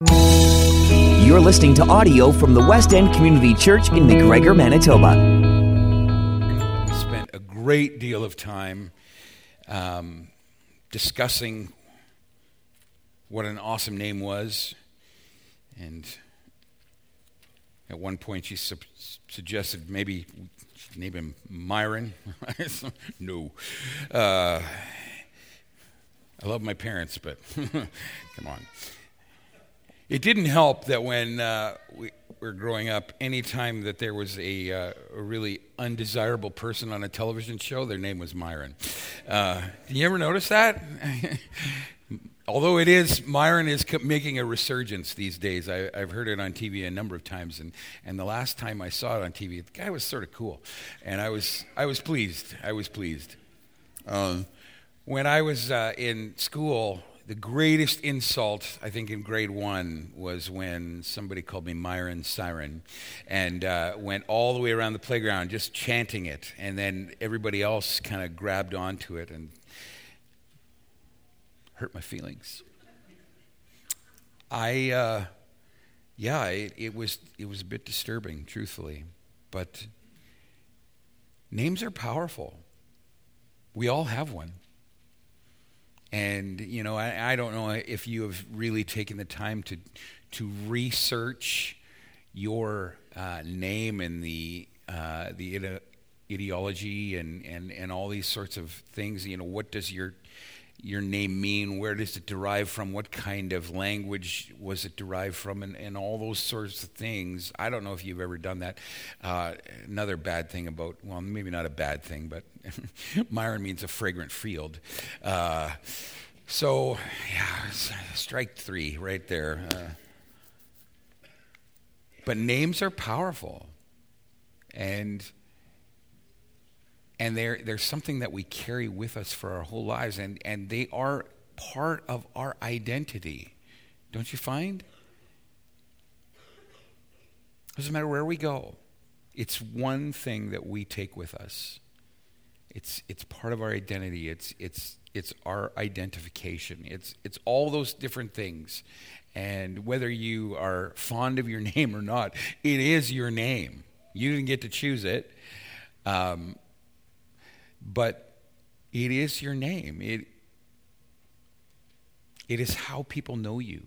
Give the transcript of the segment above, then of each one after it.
You're listening to audio from the West End Community Church in McGregor, Manitoba. We spent a great deal of time um, discussing what an awesome name was. And at one point, she su- suggested maybe name him Myron. no. Uh, I love my parents, but come on. It didn't help that when uh, we were growing up, anytime that there was a, uh, a, really undesirable person on a television show, their name was Myron. Uh, you ever notice that? Although it is, Myron is making a resurgence these days. I, have heard it on TV a number of times, and, and the last time I saw it on TV, the guy was sort of cool, and I was I was pleased. I was pleased. Um, when I was uh, in school, the greatest insult, I think, in grade one was when somebody called me Myron Siren and uh, went all the way around the playground just chanting it. And then everybody else kind of grabbed onto it and hurt my feelings. I, uh, yeah, it, it, was, it was a bit disturbing, truthfully. But names are powerful. We all have one. And, you know, I, I, don't know if you have really taken the time to, to research your uh, name and the, uh, the ide- ideology and, and, and all these sorts of things. You know, what does your, your name mean? Where does it derive from? What kind of language was it derived from? And, and all those sorts of things. I don't know if you've ever done that. Uh, another bad thing about, well, maybe not a bad thing, but Myron means a fragrant field. Uh, so, yeah, strike three right there. Uh, but names are powerful. And and they're, they're something that we carry with us for our whole lives, and, and they are part of our identity. Don't you find? Doesn't matter where we go, it's one thing that we take with us. It's, it's part of our identity. It's, it's, it's our identification. It's, it's all those different things. And whether you are fond of your name or not, it is your name. You didn't get to choose it. Um, but it is your name. It, it is how people know you.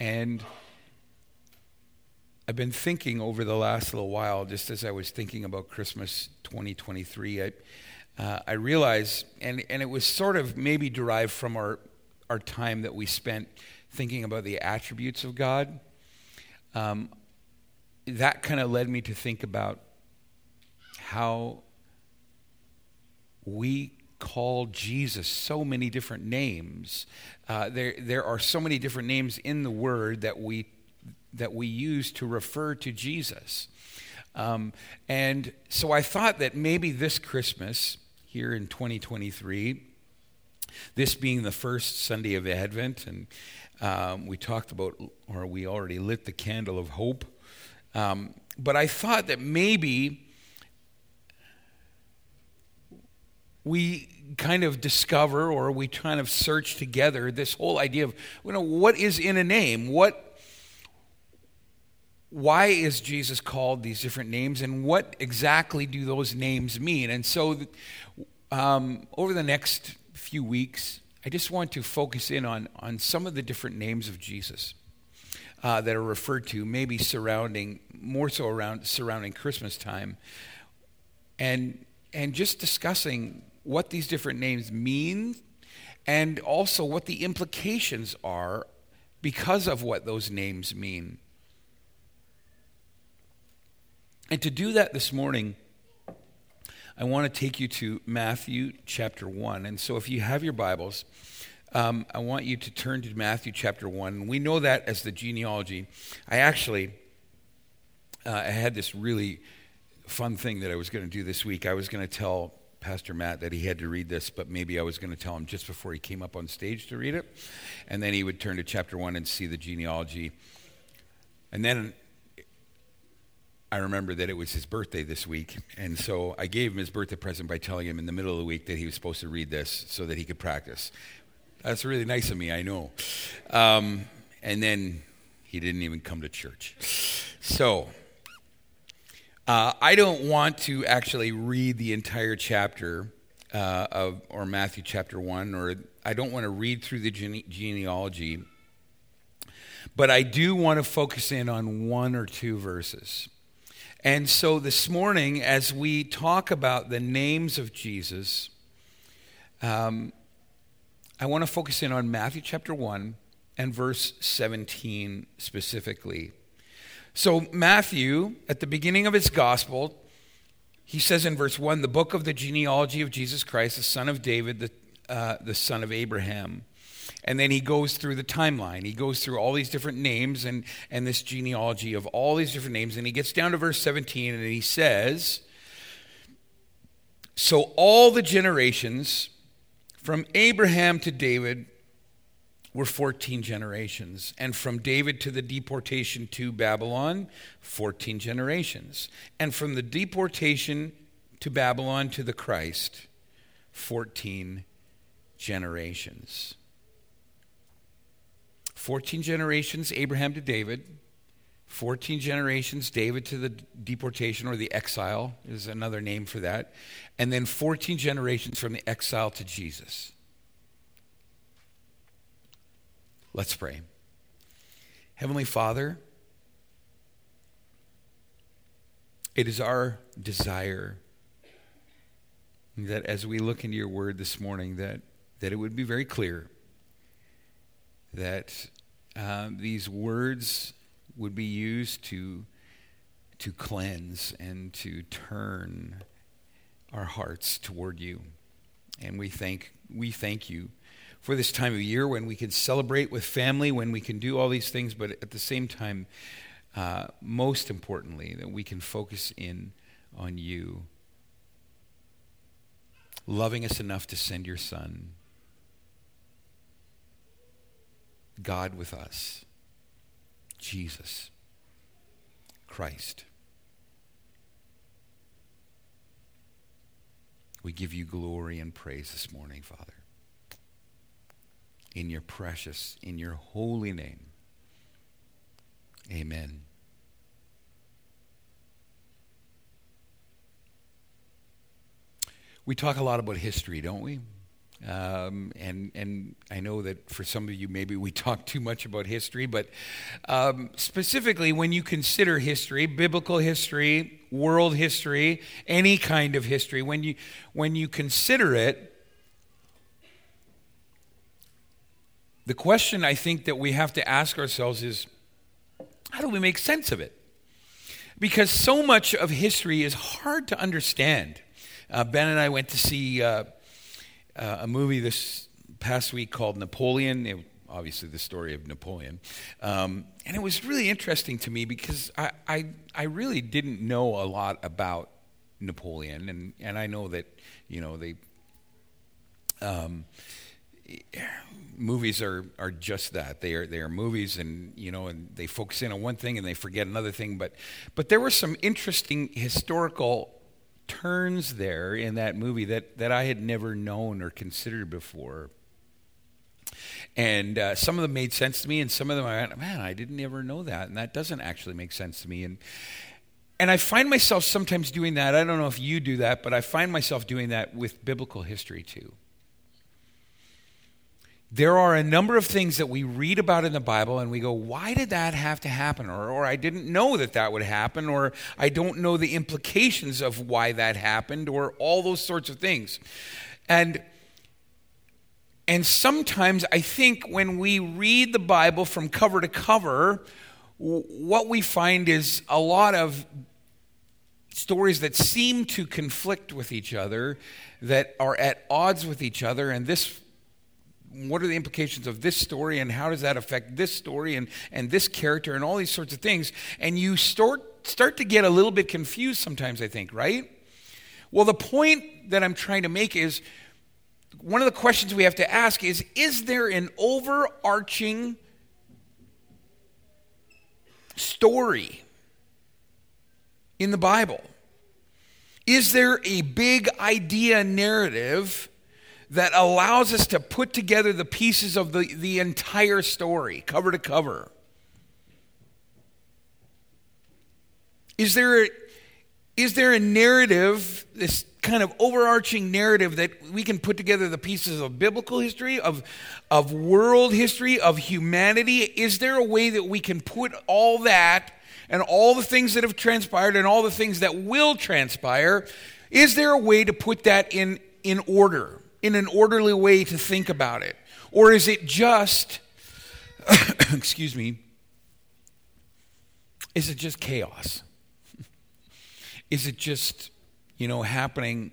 And I've been thinking over the last little while, just as I was thinking about Christmas 2023, I, uh, I realized, and, and it was sort of maybe derived from our, our time that we spent thinking about the attributes of God. Um, that kind of led me to think about how we call Jesus so many different names. Uh, there, there are so many different names in the Word that we that we use to refer to Jesus. Um, and so I thought that maybe this Christmas, here in 2023, this being the first Sunday of Advent, and um, we talked about, or we already lit the candle of hope. Um, but I thought that maybe we kind of discover or we kind of search together this whole idea of you know what is in a name? What why is jesus called these different names? And what exactly do those names mean? And so um, over the next few weeks i just want to focus in on, on some of the different names of jesus uh, that are referred to maybe surrounding more so around surrounding christmas time. And and just discussing what these different names mean and also what the implications are because of what those names mean. And to do that this morning, I want to take you to Matthew chapter 1. And so if you have your Bibles, um, I want you to turn to Matthew chapter 1. We know that as the genealogy. I actually uh, I had this really fun thing that I was going to do this week. I was going to tell Pastor Matt that he had to read this, but maybe I was going to tell him just before he came up on stage to read it. And then he would turn to chapter one and see the genealogy. And then I remember that it was his birthday this week. And so I gave him his birthday present by telling him in the middle of the week that he was supposed to read this so that he could practice. That's really nice of me, I know. Um, and then he didn't even come to church. So, uh, I don't want to actually read the entire chapter uh, of, or Matthew chapter 1, or I don't want to read through the gene- genealogy, but I do want to focus in on one or two verses. And so this morning, as we talk about the names of Jesus, um, I want to focus in on Matthew chapter 1 and verse 17 specifically. So, Matthew, at the beginning of his gospel, he says in verse 1 the book of the genealogy of Jesus Christ, the son of David, the, uh, the son of Abraham. And then he goes through the timeline. He goes through all these different names and, and this genealogy of all these different names. And he gets down to verse 17 and he says, So all the generations from Abraham to David were 14 generations. And from David to the deportation to Babylon, 14 generations. And from the deportation to Babylon to the Christ, 14 generations. 14 generations, Abraham to David. 14 generations, David to the deportation or the exile is another name for that. And then 14 generations from the exile to Jesus. Let's pray. Heavenly Father, it is our desire that as we look into your word this morning that, that it would be very clear that uh, these words would be used to, to cleanse and to turn our hearts toward you. And we thank, we thank you for this time of year when we can celebrate with family, when we can do all these things, but at the same time, uh, most importantly, that we can focus in on you, loving us enough to send your Son, God with us, Jesus, Christ. We give you glory and praise this morning, Father in your precious, in your holy name. Amen. We talk a lot about history, don't we? Um, and and I know that for some of you, maybe we talk too much about history, but um, specifically when you consider history, biblical history, world history, any kind of history, when you when you consider it, the question I think that we have to ask ourselves is how do we make sense of it? Because so much of history is hard to understand. Uh, ben and I went to see uh, uh, a movie this past week called Napoleon. It, obviously, the story of Napoleon. Um, and it was really interesting to me because I, I, I really didn't know a lot about Napoleon. And, and I know that, you know, they. Um, movies are, are just that. They are they are movies, and you know, and they focus in on one thing and they forget another thing. But but there were some interesting historical turns there in that movie that that I had never known or considered before. And uh, some of them made sense to me, and some of them I went, man, I didn't ever know that, and that doesn't actually make sense to me. And and I find myself sometimes doing that. I don't know if you do that, but I find myself doing that with biblical history too. There are a number of things that we read about in the Bible and we go, why did that have to happen? Or, or I didn't know that that would happen, or I don't know the implications of why that happened, or all those sorts of things. And and sometimes I think when we read the Bible from cover to cover, what we find is a lot of stories that seem to conflict with each other, that are at odds with each other, and this what are the implications of this story and how does that affect this story and, and this character and all these sorts of things. And you start, start to get a little bit confused sometimes, I think, right? Well, the point that I'm trying to make is one of the questions we have to ask is Is there an overarching story in the Bible? Is there a big idea narrative that allows us to put together the pieces of the, the entire story, cover to cover? Is there, is there a narrative, this kind of overarching narrative that we can put together the pieces of biblical history, of, of world history, of humanity? Is there a way that we can put all that and all the things that have transpired and all the things that will transpire? Is there a way to put that in, in order, in an orderly way to think about it? Or is it just, excuse me, is it just chaos? Is it just, you know, happening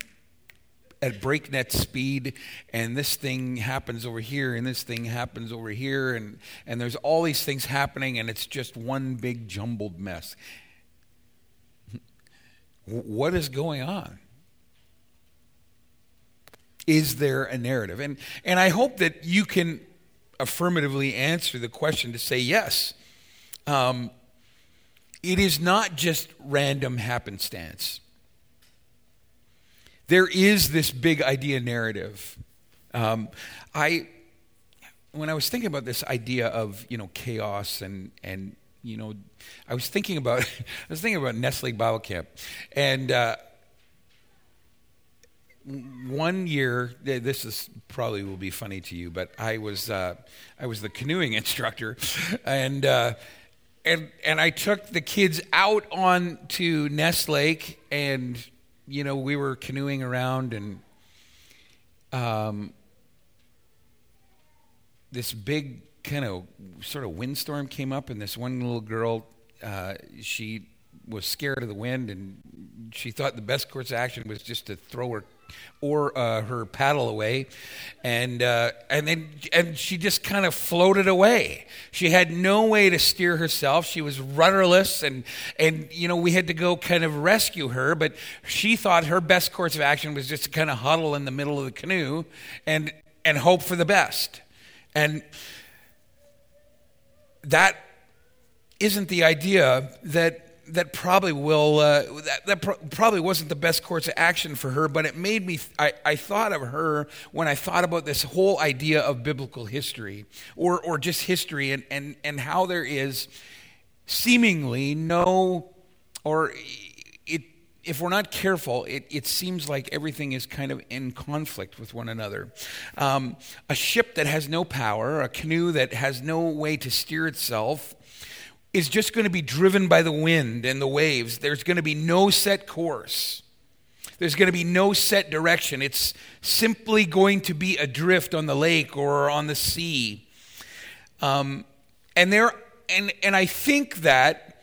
at breakneck speed and this thing happens over here and this thing happens over here and, and there's all these things happening and it's just one big jumbled mess. What is going on? Is there a narrative? And, and I hope that you can affirmatively answer the question to say yes. Um, it is not just random happenstance. There is this big idea narrative. Um, I, when I was thinking about this idea of you know chaos and and you know, I was thinking about I was thinking about Ness Lake Bible Camp, and uh, one year this is probably will be funny to you, but I was uh, I was the canoeing instructor, and. Uh, and and I took the kids out on to Ness Lake, and you know we were canoeing around, and um, this big kind of sort of windstorm came up, and this one little girl, uh, she was scared of the wind, and she thought the best course of action was just to throw her or uh, her paddle away, and uh, and then and she just kind of floated away. She had no way to steer herself. She was rudderless, and and you know we had to go kind of rescue her. But she thought her best course of action was just to kind of huddle in the middle of the canoe and and hope for the best. And that isn't the idea that that probably will uh, that, that pro- probably wasn't the best course of action for her but it made me I, I thought of her when i thought about this whole idea of biblical history or or just history and and and how there is seemingly no or it if we're not careful, it, it seems like everything is kind of in conflict with one another. Um, a ship that has no power, a canoe that has no way to steer itself, is just going to be driven by the wind and the waves. There's going to be no set course. There's going to be no set direction. It's simply going to be adrift on the lake or on the sea. Um, and there, and and I think that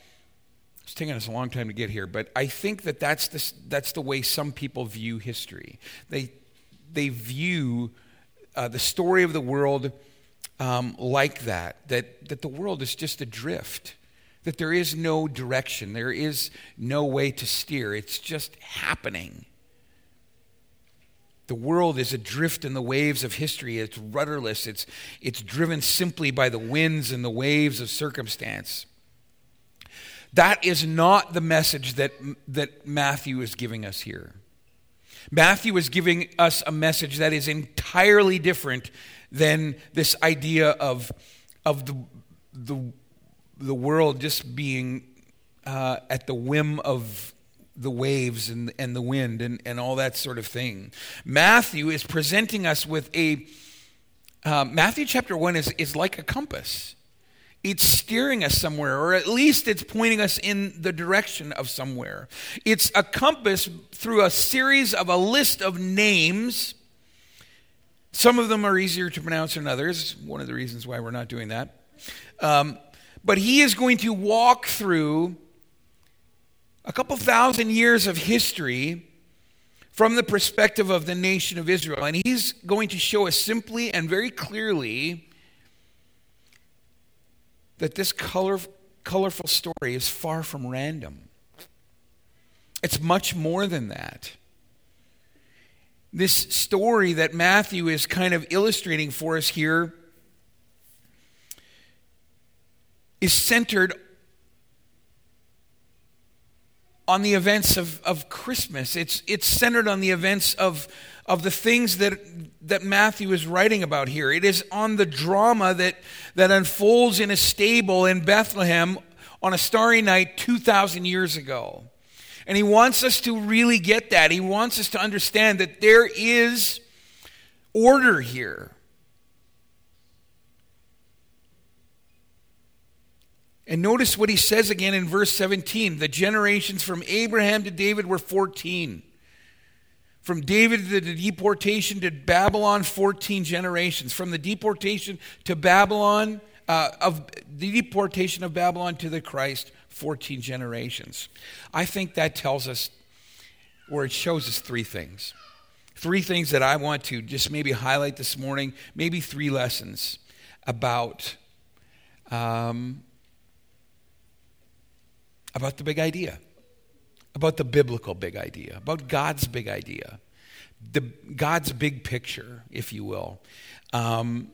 it's taken us a long time to get here, but I think that that's the that's the way some people view history. They they view uh, the story of the world um, like that. That that the world is just adrift that there is no direction, there is no way to steer. It's just happening. The world is adrift in the waves of history. It's rudderless. It's, it's driven simply by the winds and the waves of circumstance. That is not the message that, that Matthew is giving us here. Matthew is giving us a message that is entirely different than this idea of, of the, the the world just being uh, at the whim of the waves and, and the wind and, and all that sort of thing. Matthew is presenting us with a, uh, Matthew chapter 1 is, is like a compass. It's steering us somewhere, or at least it's pointing us in the direction of somewhere. It's a compass through a series of a list of names. Some of them are easier to pronounce than others. One of the reasons why we're not doing that. Um, but he is going to walk through a couple thousand years of history from the perspective of the nation of Israel. And he's going to show us simply and very clearly that this color, colorful story is far from random. It's much more than that. This story that Matthew is kind of illustrating for us here is centered on the events of, of Christmas. It's, it's centered on the events of, of the things that, that Matthew is writing about here. It is on the drama that, that unfolds in a stable in Bethlehem on a starry night 2,000 years ago. And he wants us to really get that. He wants us to understand that there is order here. And notice what he says again in verse 17. The generations from Abraham to David were 14. From David to the deportation to Babylon, 14 generations. From the deportation to Babylon, uh, of the deportation of Babylon to the Christ, 14 generations. I think that tells us, or it shows us three things. Three things that I want to just maybe highlight this morning, maybe three lessons about, um, about the big idea, about the biblical big idea, about God's big idea, the, God's big picture, if you will. Um,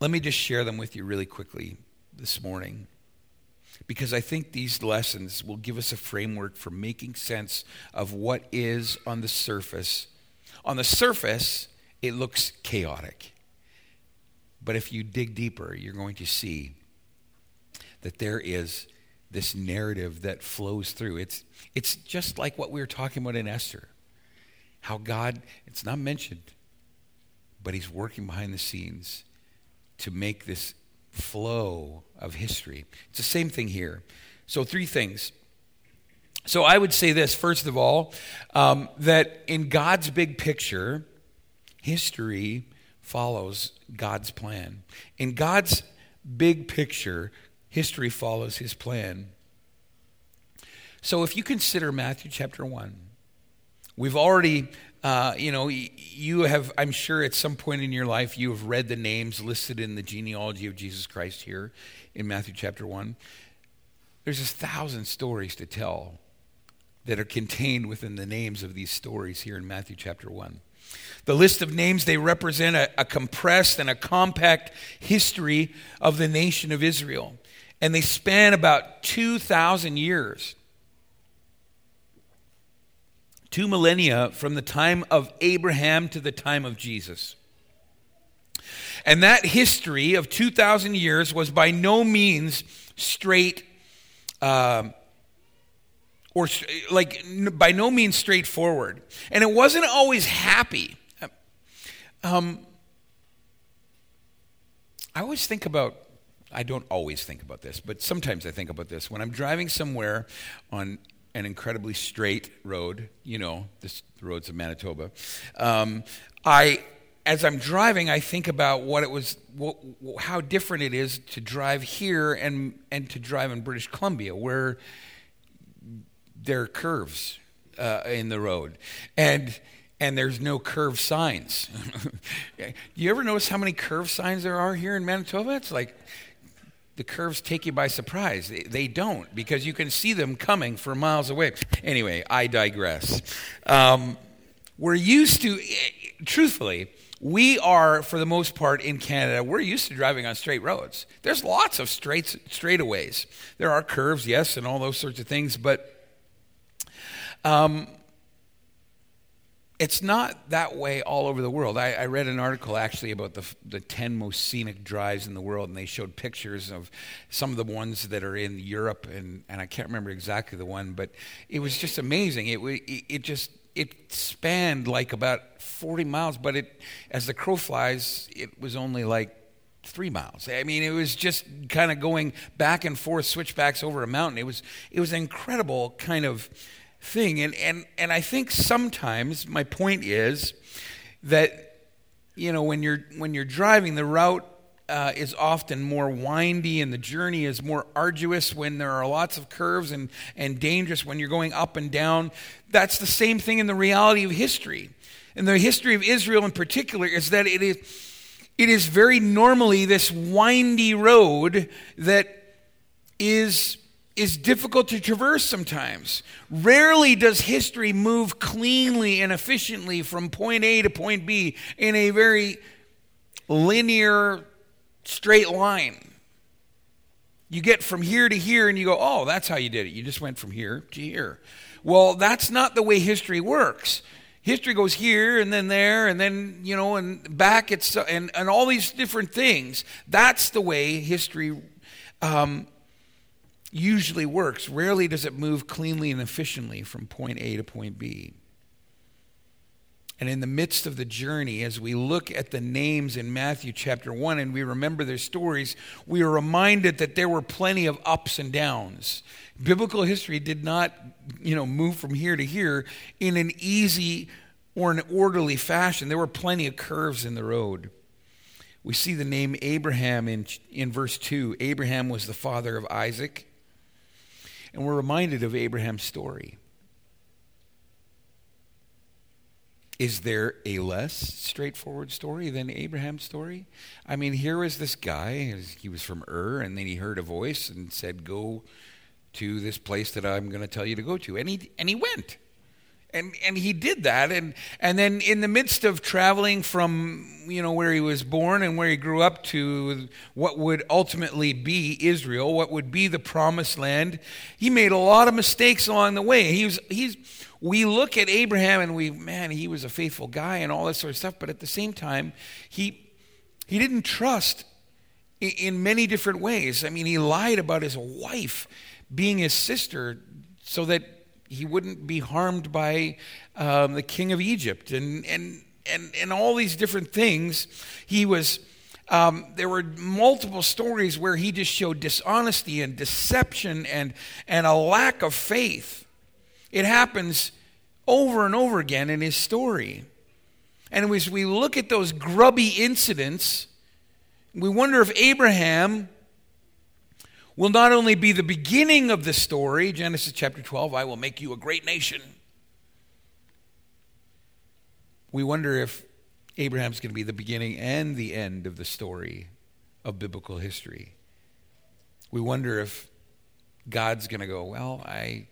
let me just share them with you really quickly this morning because I think these lessons will give us a framework for making sense of what is on the surface. On the surface, it looks chaotic. But if you dig deeper, you're going to see that there is this narrative that flows through. It's, it's just like what we were talking about in Esther. How God, it's not mentioned, but He's working behind the scenes to make this flow of history. It's the same thing here. So, three things. So, I would say this first of all, um, that in God's big picture, history follows God's plan. In God's big picture, history follows his plan. So, if you consider Matthew chapter 1, we've already uh, you know, you have, I'm sure at some point in your life, you have read the names listed in the genealogy of Jesus Christ here in Matthew chapter 1. There's a thousand stories to tell that are contained within the names of these stories here in Matthew chapter 1. The list of names, they represent a, a compressed and a compact history of the nation of Israel. And they span about 2,000 years two millennia from the time of Abraham to the time of Jesus. And that history of 2,000 years was by no means straight, uh, or like by no means straightforward. And it wasn't always happy. Um, I always think about I don't always think about this, but sometimes I think about this. When I'm driving somewhere on an incredibly straight road, you know, the roads of Manitoba. Um, I, as I'm driving, I think about what it was, what, how different it is to drive here and and to drive in British Columbia, where there are curves uh, in the road, and and there's no curve signs. you ever notice how many curve signs there are here in Manitoba? It's like the curves take you by surprise. They, they, don't because you can see them coming for miles away. Anyway, I digress. Um, we're used to, truthfully, we are, for the most part in Canada, we're used to driving on straight roads. There's lots of straight straightaways. There are curves, yes, and all those sorts of things, but um, it's not that way all over the world. I, I, read an article actually about the, the 10 most scenic drives in the world, and they showed pictures of some of the ones that are in Europe, and, and I can't remember exactly the one, but it was just amazing. It, it, it just it spanned like about 40 miles, but it, as the crow flies, it was only like three miles. I mean, it was just kind of going back and forth, switchbacks over a mountain. It was it was an incredible kind of thing. And, and, and I think sometimes my point is that, you know, when you're, when you're driving, the route uh, is often more windy and the journey is more arduous when there are lots of curves and, and dangerous when you're going up and down. That's the same thing in the reality of history. And the history of Israel in particular is that it is, it is very normally this windy road that is is difficult to traverse sometimes. Rarely does history move cleanly and efficiently from point A to point B in a very linear, straight line. You get from here to here and you go, oh, that's how you did it. You just went from here to here. Well, that's not the way history works. History goes here and then there and then, you know, and back it's and, and all these different things. That's the way history um, usually works. Rarely does it move cleanly and efficiently from point A to point B. And in the midst of the journey, as we look at the names in Matthew chapter 1 and we remember their stories, we are reminded that there were plenty of ups and downs. Biblical history did not, you know, move from here to here in an easy or an orderly fashion. There were plenty of curves in the road. We see the name Abraham in, in verse 2. Abraham was the father of Isaac. And we're reminded of Abraham's story. Is there a less straightforward story than Abraham's story? I mean, here was this guy, he was from Ur, and then he heard a voice and said, Go to this place that I'm going to tell you to go to. And he, and he went. And, and he did that. And, and then, in the midst of traveling from you know, where he was born and where he grew up to what would ultimately be Israel, what would be the promised land, he made a lot of mistakes along the way. He was, he's, we look at Abraham and we, man, he was a faithful guy and all that sort of stuff, but at the same time, he, he didn't trust in, in many different ways. I mean, he lied about his wife being his sister so that he wouldn't be harmed by um, the king of Egypt and, and, and, and all these different things. He was. Um, there were multiple stories where he just showed dishonesty and deception and, and a lack of faith. It happens over and over again in his story. And as we look at those grubby incidents, we wonder if Abraham will not only be the beginning of the story, Genesis chapter 12, I will make you a great nation. We wonder if Abraham's going to be the beginning and the end of the story of biblical history. We wonder if God's going to go, Well, I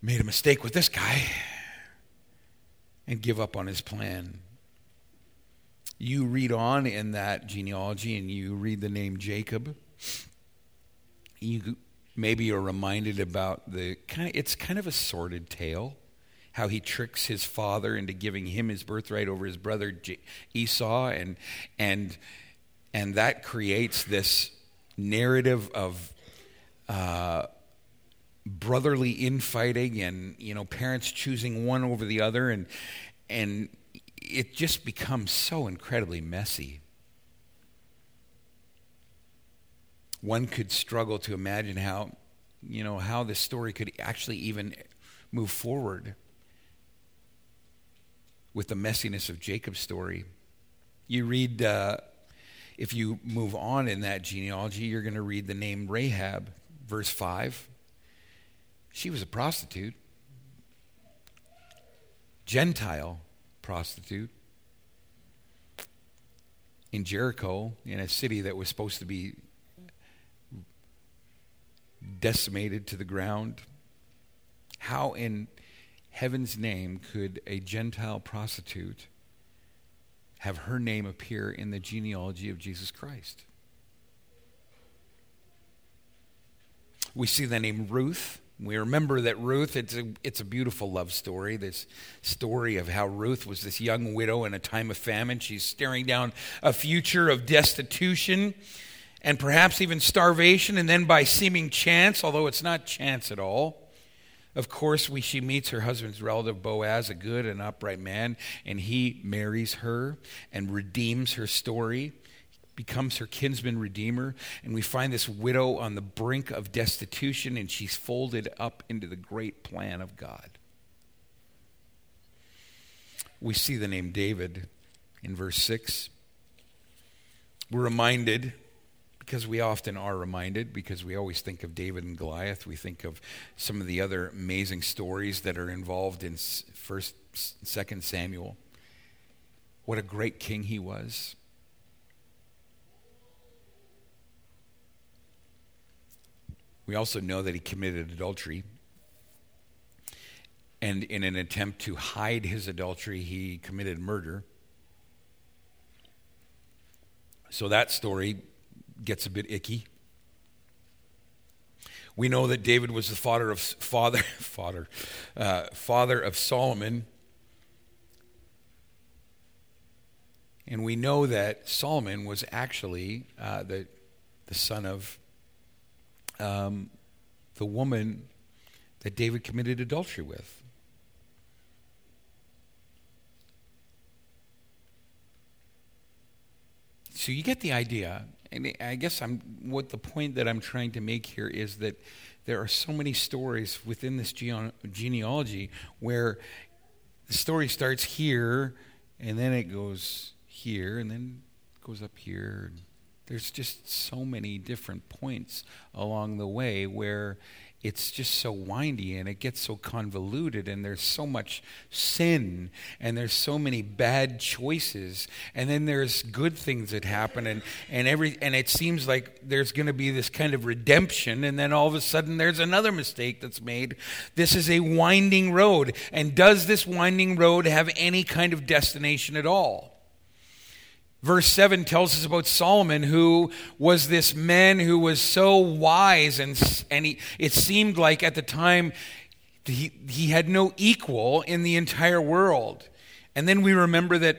made a mistake with this guy and give up on his plan. You read on in that genealogy and you read the name Jacob. You maybe are reminded about the kind of, it's kind of a sordid tale how he tricks his father into giving him his birthright over his brother Esau and and and that creates this narrative of uh, brotherly infighting and you know parents choosing one over the other and and it just becomes so incredibly messy. One could struggle to imagine how you know how this story could actually even move forward with the messiness of Jacob's story. You read uh, if you move on in that genealogy you're going to read the name Rahab verse 5 she was a prostitute, Gentile prostitute in Jericho, in a city that was supposed to be decimated to the ground. How in heaven's name could a Gentile prostitute have her name appear in the genealogy of Jesus Christ? We see the name Ruth we remember that Ruth, it's a, it's a beautiful love story. This story of how Ruth was this young widow in a time of famine. She's staring down a future of destitution and perhaps even starvation, and then by seeming chance, although it's not chance at all, of course, we, she meets her husband's relative Boaz, a good and upright man, and he marries her and redeems her story becomes her kinsman redeemer. And we find this widow on the brink of destitution, and she's folded up into the great plan of God. We see the name David in verse 6. We're reminded, because we often are reminded, because we always think of David and Goliath, we think of some of the other amazing stories that are involved in 1st, 2nd Samuel. What a great king he was We also know that he committed adultery. And in an attempt to hide his adultery, he committed murder. So that story gets a bit icky. We know that David was the father of father father uh, father of Solomon, and we know that Solomon was actually uh, the the son of um, the woman that David committed adultery with. So you get the idea. And I guess I'm what the point that I'm trying to make here is that there are so many stories within this genealogy where the story starts here and then it goes here and then goes up here. There's just so many different points along the way where it's just so windy and it gets so convoluted and there's so much sin and there's so many bad choices. And then there's good things that happen and, and every and it seems like there's going to be this kind of redemption. And then all of a sudden there's another mistake that's made. This is a winding road. And does this winding road have any kind of destination at all Verse 7 tells us about Solomon, who was this man who was so wise, and, and he, it seemed like at the time he, he had no equal in the entire world. And then we remember that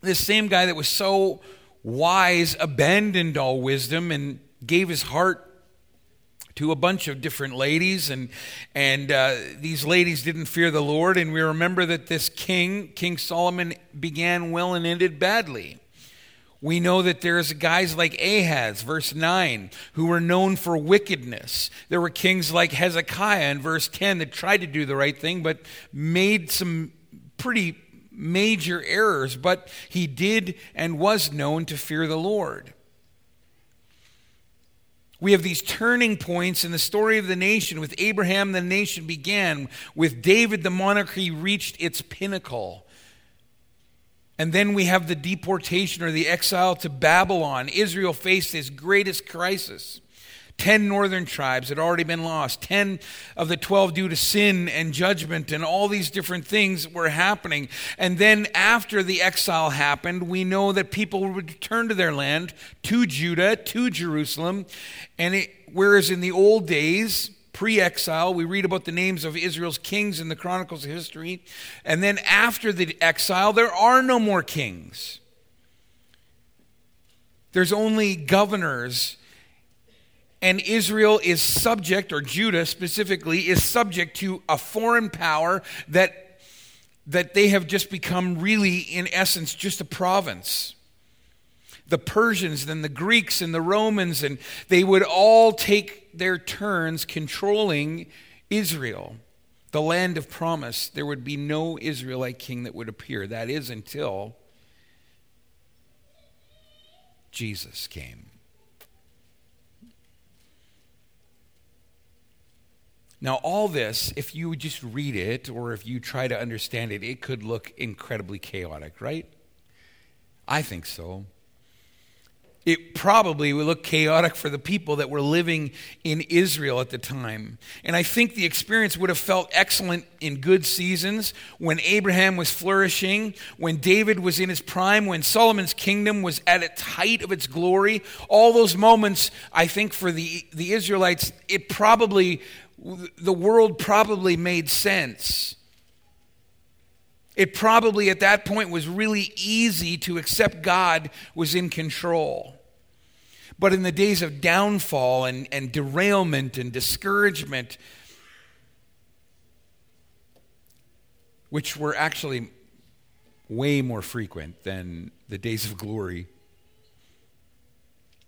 this same guy that was so wise abandoned all wisdom and gave his heart to a bunch of different ladies, and and uh, these ladies didn't fear the Lord. And we remember that this king, King Solomon, began well and ended badly. We know that there's guys like Ahaz, verse 9, who were known for wickedness. There were kings like Hezekiah in verse 10 that tried to do the right thing but made some pretty major errors, but he did and was known to fear the Lord. We have these turning points in the story of the nation. With Abraham, the nation began. With David, the monarchy reached its pinnacle. And then we have the deportation or the exile to Babylon. Israel faced its greatest crisis. Ten northern tribes had already been lost. Ten of the twelve due to sin and judgment, and all these different things were happening. And then, after the exile happened, we know that people would return to their land, to Judah, to Jerusalem. And it, whereas in the old days, pre exile, we read about the names of Israel's kings in the Chronicles of History. And then, after the exile, there are no more kings, there's only governors and Israel is subject, or Judah specifically, is subject to a foreign power that, that they have just become really, in essence, just a province. The Persians and the Greeks and the Romans, and they would all take their turns controlling Israel, the land of promise. There would be no Israelite king that would appear. That is until Jesus came. Now, all this, if you just read it or if you try to understand it, it could look incredibly chaotic, right? I think so. It probably would look chaotic for the people that were living in Israel at the time. And I think the experience would have felt excellent in good seasons when Abraham was flourishing, when David was in his prime, when Solomon's kingdom was at its height of its glory. All those moments, I think, for the, the Israelites, it probably the world probably made sense. It probably at that point was really easy to accept God was in control. But in the days of downfall and, and derailment and discouragement, which were actually way more frequent than the days of glory,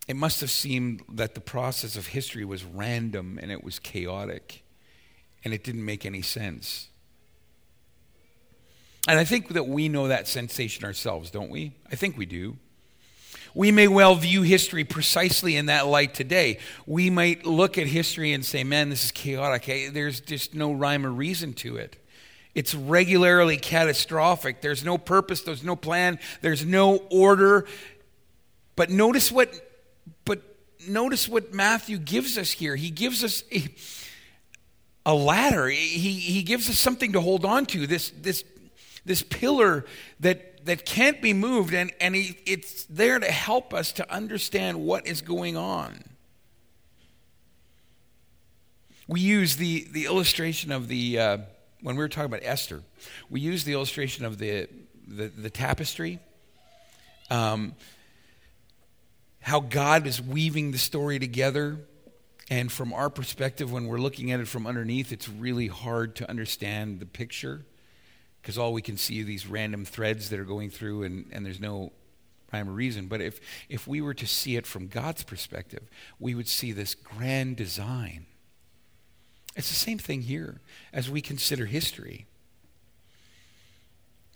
it must have seemed that the process of history was random and it was chaotic and it didn't make any sense. And I think that we know that sensation ourselves, don't we? I think we do. We may well view history precisely in that light today. We might look at history and say, man, this is chaotic. Eh, there's just no rhyme or reason to it. It's regularly catastrophic. There's no purpose, there's no plan, there's no order. But notice what notice what Matthew gives us here. He gives us a, a ladder. He, he gives us something to hold on to. This, this, this pillar that that can't be moved, and, and he, it's there to help us to understand what is going on. We use the, the illustration of the, uh, when we were talking about Esther, we use the illustration of the, the, the tapestry. Um, how God is weaving the story together. And from our perspective, when we're looking at it from underneath, it's really hard to understand the picture because all we can see are these random threads that are going through, and, and there's no rhyme or reason. But if, if we were to see it from God's perspective, we would see this grand design. It's the same thing here as we consider history.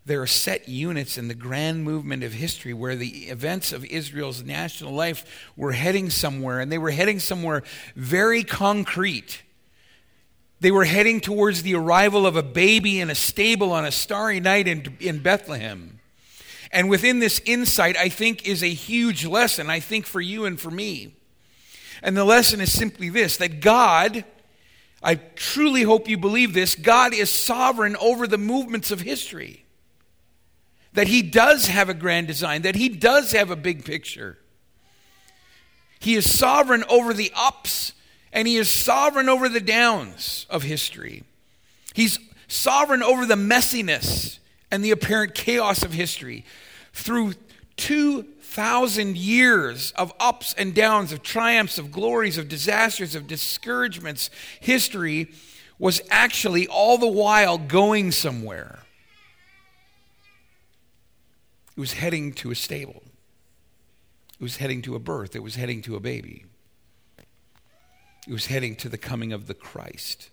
There are set units in the grand movement of history where the events of Israel's national life were heading somewhere, and they were heading somewhere very concrete. They were heading towards the arrival of a baby in a stable on a starry night in, in Bethlehem. And within this insight, I think, is a huge lesson, I think, for you and for me. And the lesson is simply this that God, I truly hope you believe this, God is sovereign over the movements of history that he does have a grand design, that he does have a big picture. He is sovereign over the ups and he is sovereign over the downs of history. He's sovereign over the messiness and the apparent chaos of history. Through 2,000 years of ups and downs, of triumphs, of glories, of disasters, of discouragements, history was actually all the while going somewhere. It was heading to a stable. It was heading to a birth. It was heading to a baby. It was heading to the coming of the Christ.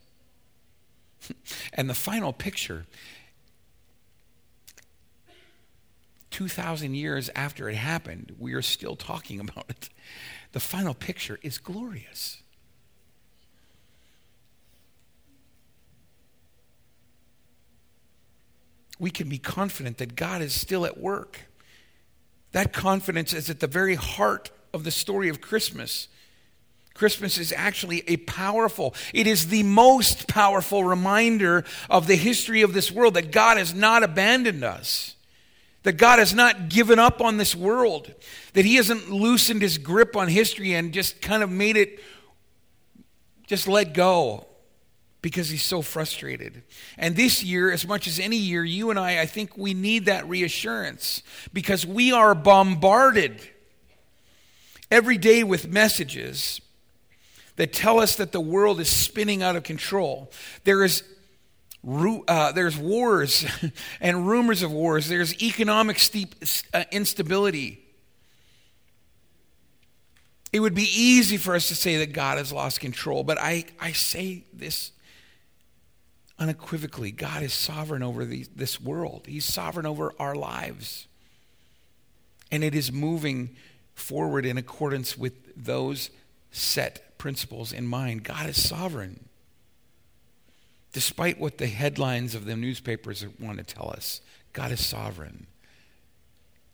and the final picture, 2,000 years after it happened, we are still talking about it. The final picture is glorious. We can be confident that God is still at work. That confidence is at the very heart of the story of Christmas. Christmas is actually a powerful, it is the most powerful reminder of the history of this world that God has not abandoned us, that God has not given up on this world, that He hasn't loosened His grip on history and just kind of made it just let go because he's so frustrated. And this year, as much as any year, you and I, I think we need that reassurance because we are bombarded every day with messages that tell us that the world is spinning out of control. There is uh, there's wars and rumors of wars. There's economic steep, uh, instability. It would be easy for us to say that God has lost control, but I, I say this unequivocally God is sovereign over the, this world, He's sovereign over our lives. And it is moving forward in accordance with those set principles in mind. God is sovereign. Despite what the headlines of the newspapers want to tell us, God is sovereign.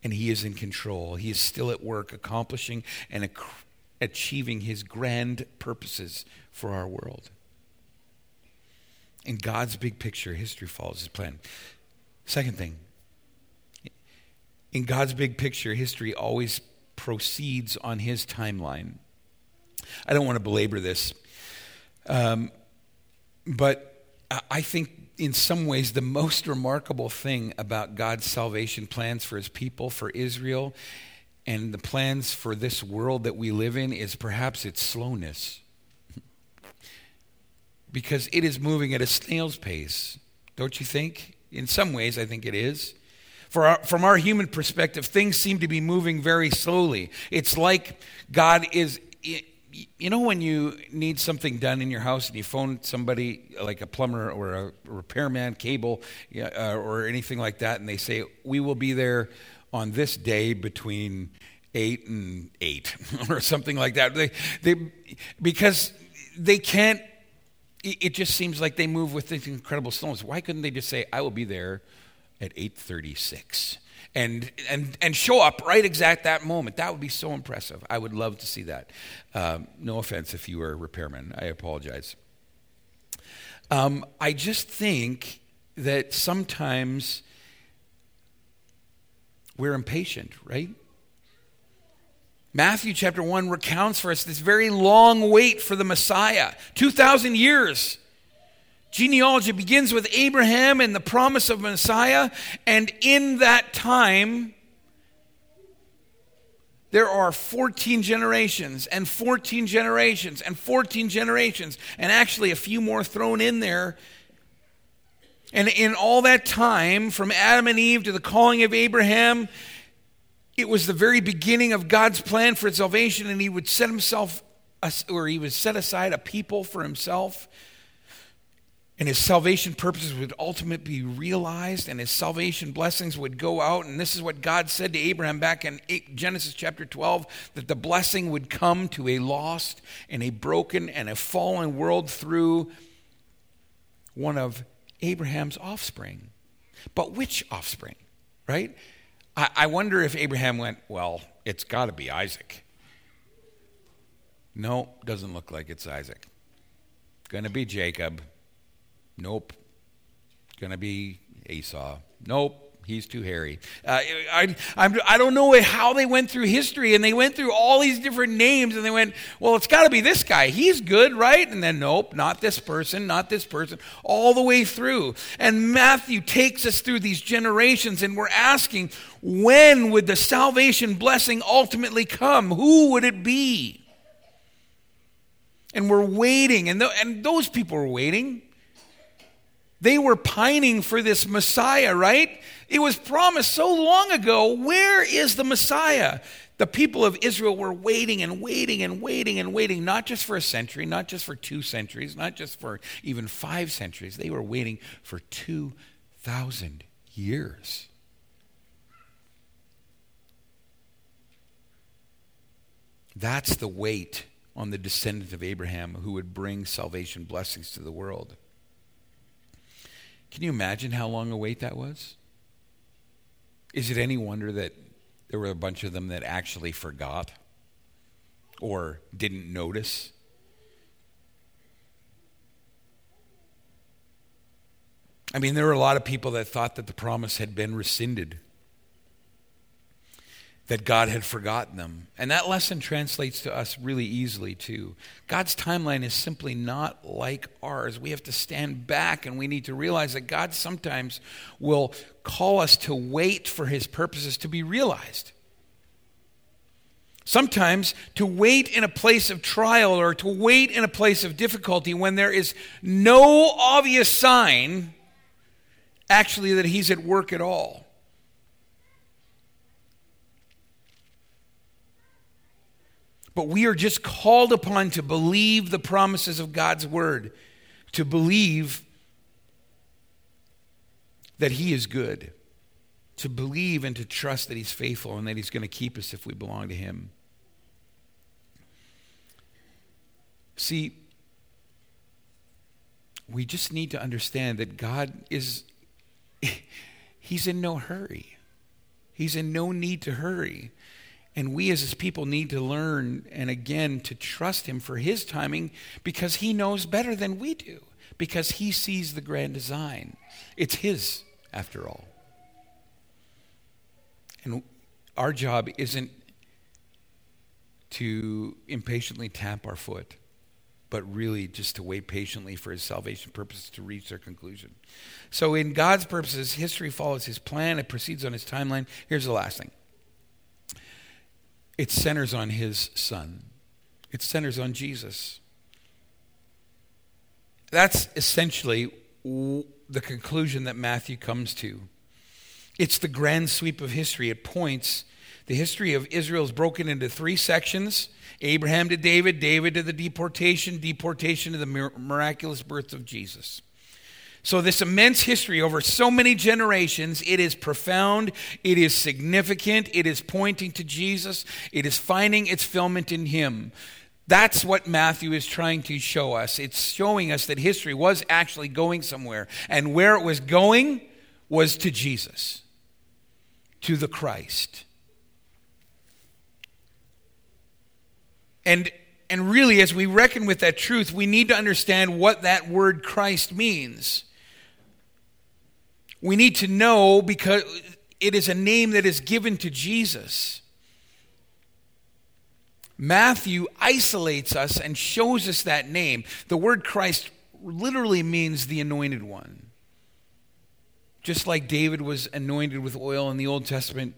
And He is in control. He is still at work accomplishing and achieving His grand purposes for our world. In God's big picture, history follows his plan. Second thing, in God's big picture, history always proceeds on his timeline. I don't want to belabor this, um, but I think in some ways the most remarkable thing about God's salvation plans for his people, for Israel, and the plans for this world that we live in is perhaps its slowness because it is moving at a snail's pace, don't you think? In some ways, I think it is. Our, from our human perspective, things seem to be moving very slowly. It's like God is. You know, when you need something done in your house and you phone somebody, like a plumber or a repairman, cable, uh, or anything like that, and they say, We will be there on this day between 8 and 8, or something like that. They, they, because they can't it just seems like they move with these incredible slowness. Why couldn't they just say, I will be there at 836? And, and, and show up right exact that moment. That would be so impressive. I would love to see that. Um, no offense if you were a repairman. I apologize. Um, I just think that sometimes we're impatient, right? Matthew chapter 1 recounts for us this very long wait for the Messiah 2,000 years. Genealogy begins with Abraham and the promise of Messiah, and in that time, there are 14 generations and 14 generations and 14 generations, and actually a few more thrown in there. And in all that time, from Adam and Eve to the calling of Abraham, it was the very beginning of God's plan for salvation, and He would set Himself, or He would set aside a people for Himself. And his salvation purposes would ultimately be realized and his salvation blessings would go out. And this is what god said to abraham back in genesis chapter 12 that the blessing would come to a lost and a broken and a fallen world through one of abraham's offspring. But which offspring right i, I wonder if abraham went well it's got to be isaac no doesn't look like it's isaac to be jacob Nope. Gonna be Esau. Nope. He's too hairy. Uh, I, I'm, I don't know how they went through history and they went through all these different names and they went, well, it's got to be this guy. He's good, right? And then, nope, not this person, not this person, all the way through. And Matthew takes us through these generations and we're asking, when would the salvation blessing ultimately come? Who would it be? And we're waiting, and, and those people are waiting. They were pining for this Messiah, right? It was promised so long ago. Where is the Messiah? The people of Israel were waiting and waiting and waiting and waiting, not just for a century, not just for two centuries, not just for even five centuries. They were waiting for 2,000 years. That's the wait on the descendant of Abraham who would bring salvation blessings to the world. Can you imagine how long a wait that was? Is it any wonder that there were a bunch of them that actually forgot or didn't notice? I mean, there were a lot of people that thought that the promise had been rescinded that God had forgotten them. And that lesson translates to us really easily, too. God's timeline is simply not like ours. We have to stand back and we need to realize that God sometimes will call us to wait for his purposes to be realized. Sometimes to wait in a place of trial or to wait in a place of difficulty when there is no obvious sign actually that he's at work at all. But we are just called upon to believe the promises of God's word, to believe that He is good, to believe and to trust that He's faithful and that He's going to keep us if we belong to Him. See, we just need to understand that God is, He's in no hurry. He's in no need to hurry. And we as his people need to learn and again to trust him for his timing because he knows better than we do, because he sees the grand design. It's his, after all. And our job isn't to impatiently tap our foot, but really just to wait patiently for his salvation purposes to reach their conclusion. So, in God's purposes, history follows his plan, it proceeds on his timeline. Here's the last thing it centers on his son, it centers on Jesus. That's essentially the conclusion that Matthew comes to. It's the grand sweep of history. It points, the history of Israel is broken into three sections Abraham to David, David to the deportation, deportation to the miraculous birth of Jesus. So, this immense history over so many generations, it is profound, it is significant, it is pointing to Jesus, it is finding its fulfillment in Him. That's what Matthew is trying to show us. It's showing us that history was actually going somewhere, and where it was going was to Jesus, to the Christ. And and really, as we reckon with that truth, we need to understand what that word Christ means we need to know because it is a name that is given to Jesus. Matthew isolates us and shows us that name. The word Christ literally means the anointed one. Just like David was anointed with oil in the Old Testament,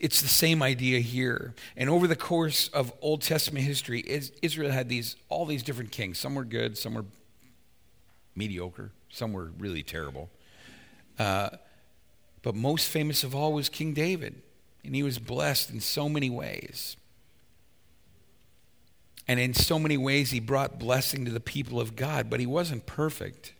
it's the same idea here. And over the course of Old Testament history, Israel had these all these different kings. Some were good, some were mediocre, some were really terrible. Uh, but most famous of all was King David, and he was blessed in so many ways. And in so many ways, he brought blessing to the people of God, but he wasn't perfect.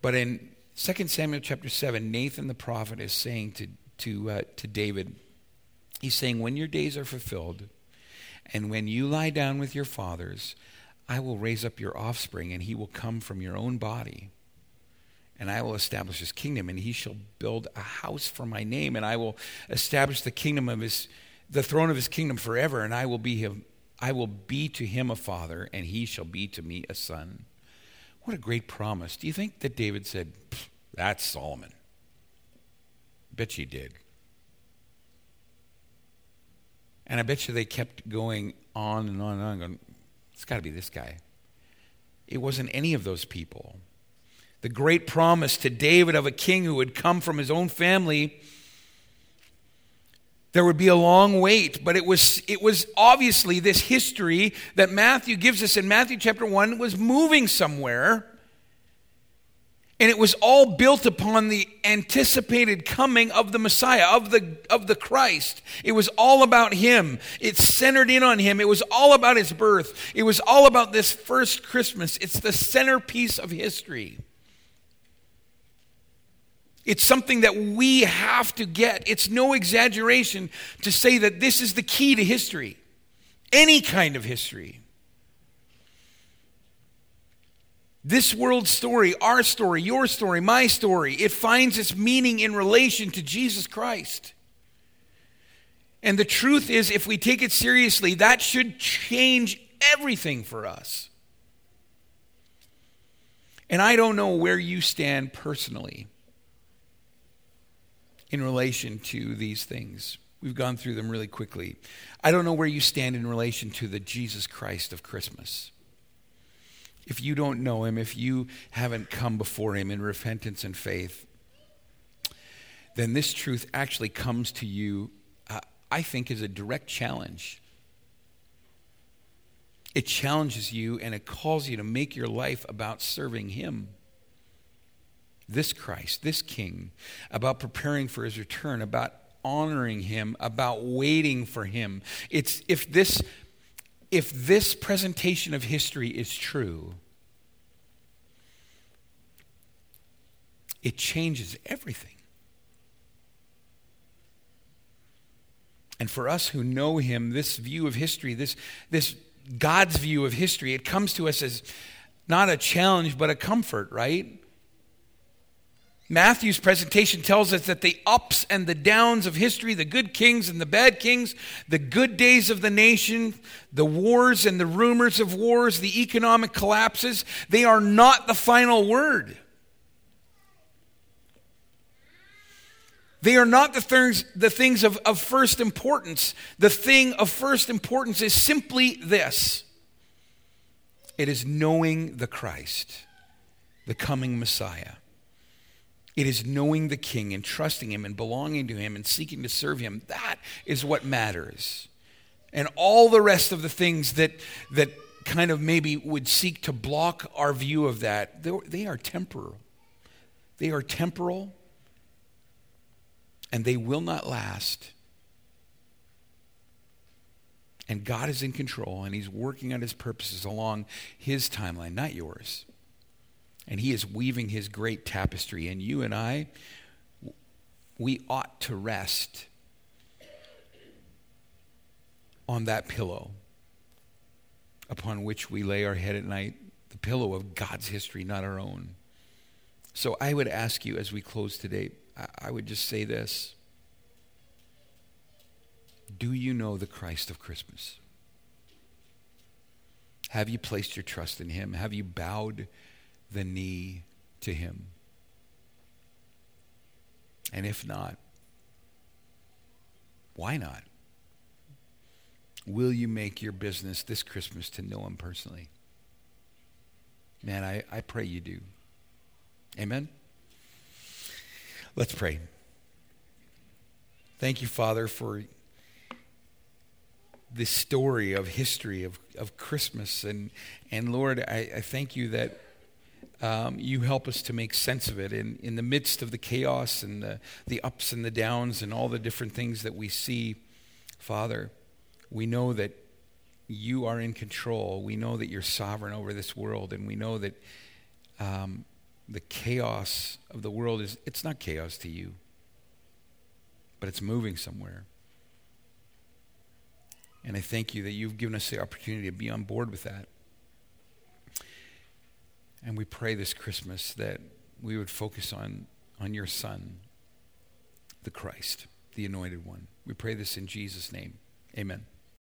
But in 2 Samuel chapter 7, Nathan the prophet is saying to, to, uh, to David, he's saying, When your days are fulfilled, and when you lie down with your fathers, I will raise up your offspring, and he will come from your own body. And I will establish his kingdom, and he shall build a house for my name, and I will establish the kingdom of his the throne of his kingdom forever, and I will be him I will be to him a father, and he shall be to me a son. What a great promise. Do you think that David said, that's Solomon. Bet you did. And I bet you they kept going on and on and on, going, it's got to be this guy. It wasn't any of those people. The great promise to David of a king who would come from his own family there would be a long wait but it was it was obviously this history that Matthew gives us in Matthew chapter 1 was moving somewhere and it was all built upon the anticipated coming of the Messiah, of the, of the Christ. It was all about Him. It centered in on Him. It was all about His birth. It was all about this first Christmas. It's the centerpiece of history. It's something that we have to get. It's no exaggeration to say that this is the key to history, any kind of history. This world's story, our story, your story, my story, it finds its meaning in relation to Jesus Christ. And the truth is, if we take it seriously, that should change everything for us. And I don't know where you stand personally in relation to these things. We've gone through them really quickly. I don't know where you stand in relation to the Jesus Christ of Christmas if you don't know him, if you haven't come before him in repentance and faith, then this truth actually comes to you, uh, I think, as a direct challenge. It challenges you and it calls you to make your life about serving him. This Christ, this King, about preparing for his return, about honoring him, about waiting for him. It's if this if this presentation of history is true, it changes everything. And for us who know him, this view of history, this, this God's view of history, it comes to us as not a challenge, but a comfort, right? Matthew's presentation tells us that the ups and the downs of history, the good kings and the bad kings, the good days of the nation, the wars and the rumors of wars, the economic collapses, they are not the final word. They are not the things, the things of, of first importance. The thing of first importance is simply this it is knowing the Christ, the coming Messiah. It is knowing the King and trusting Him and belonging to Him and seeking to serve Him. That is what matters. And all the rest of the things that, that kind of maybe would seek to block our view of that, they are temporal. They are temporal and they will not last. And God is in control and He's working on His purposes along His timeline, not yours and He is weaving His great tapestry. And you and I, we ought to rest on that pillow upon which we lay our head at night, the pillow of God's history, not our own. So I would ask you as we close today, I would just say this. Do you know the Christ of Christmas? Have you placed your trust in him? Have you bowed the knee to him. And if not, why not? Will you make your business this Christmas to know him personally? Man, I, I pray you do. Amen? Let's pray. Thank you, Father, for this story of history of, of Christmas. And, and Lord, I, I thank you that um, you help us to make sense of it in, in the midst of the chaos and the, the ups and the downs and all the different things that we see, Father. We know that you are in control. We know that you're sovereign over this world, and we know that um, the chaos of the world is it's not chaos to you, but it's moving somewhere. And I thank you that you've given us the opportunity to be on board with that. And we pray this Christmas that we would focus on, on your Son, the Christ, the Anointed One. We pray this in Jesus' name. Amen.